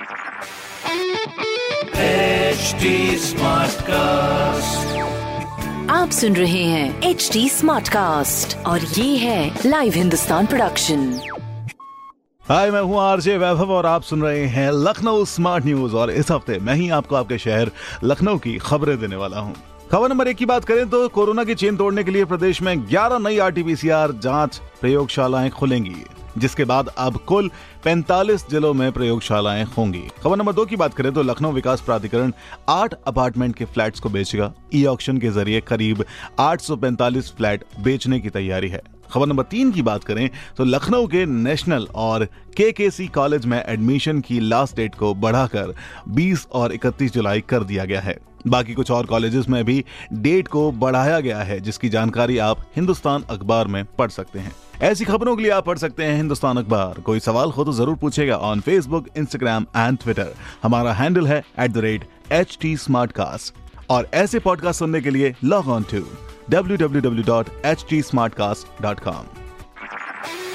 HD cast आप सुन रहे हैं एच डी स्मार्ट कास्ट और ये है लाइव हिंदुस्तान प्रोडक्शन हाय, मैं हूँ आरजे वैभव और आप सुन रहे हैं लखनऊ स्मार्ट न्यूज़ और इस हफ़्ते मैं ही आपको आपके शहर लखनऊ की खबरें देने वाला हूँ। खबर नंबर एक की बात करें तो कोरोना की चेन तोड़ने के लिए प्रदेश में 11 नई आरटीपीसीआर जाँच प्रयोगशालाएँ खुलेंगी, जिसके बाद अब कुल 45 जिलों में प्रयोगशालाएँ होंगी। खबर नंबर दो की बात करें तो लखनऊ विकास प्राधिकरण आठ अपार्टमेंट के फ्लैट्स को बेचेगा। ई ऑक्शन के ज़रिए करीब 845 फ्लैट बेचने की तैयारी है। खबर नंबर तीन की बात करें तो लखनऊ के नेशनल और के के सी कॉलेज में एडमिशन की लास्ट डेट को बढ़ाकर 20 और 31 जुलाई कर दिया गया है। बाकी कुछ और कॉलेजेस में भी डेट को बढ़ाया गया है, जिसकी जानकारी आप हिंदुस्तान अखबार में पढ़ सकते हैं। ऐसी खबरों के लिए आप पढ़ सकते हैं हिंदुस्तान अखबार। कोई सवाल हो तो ज़रूर पूछेगा on Facebook Instagram and Twitter हमारा हैंडल है at the rate H T और ऐसे पॉडकास्ट सुनने के लिए लॉग ऑन टू www.htsmartcast.com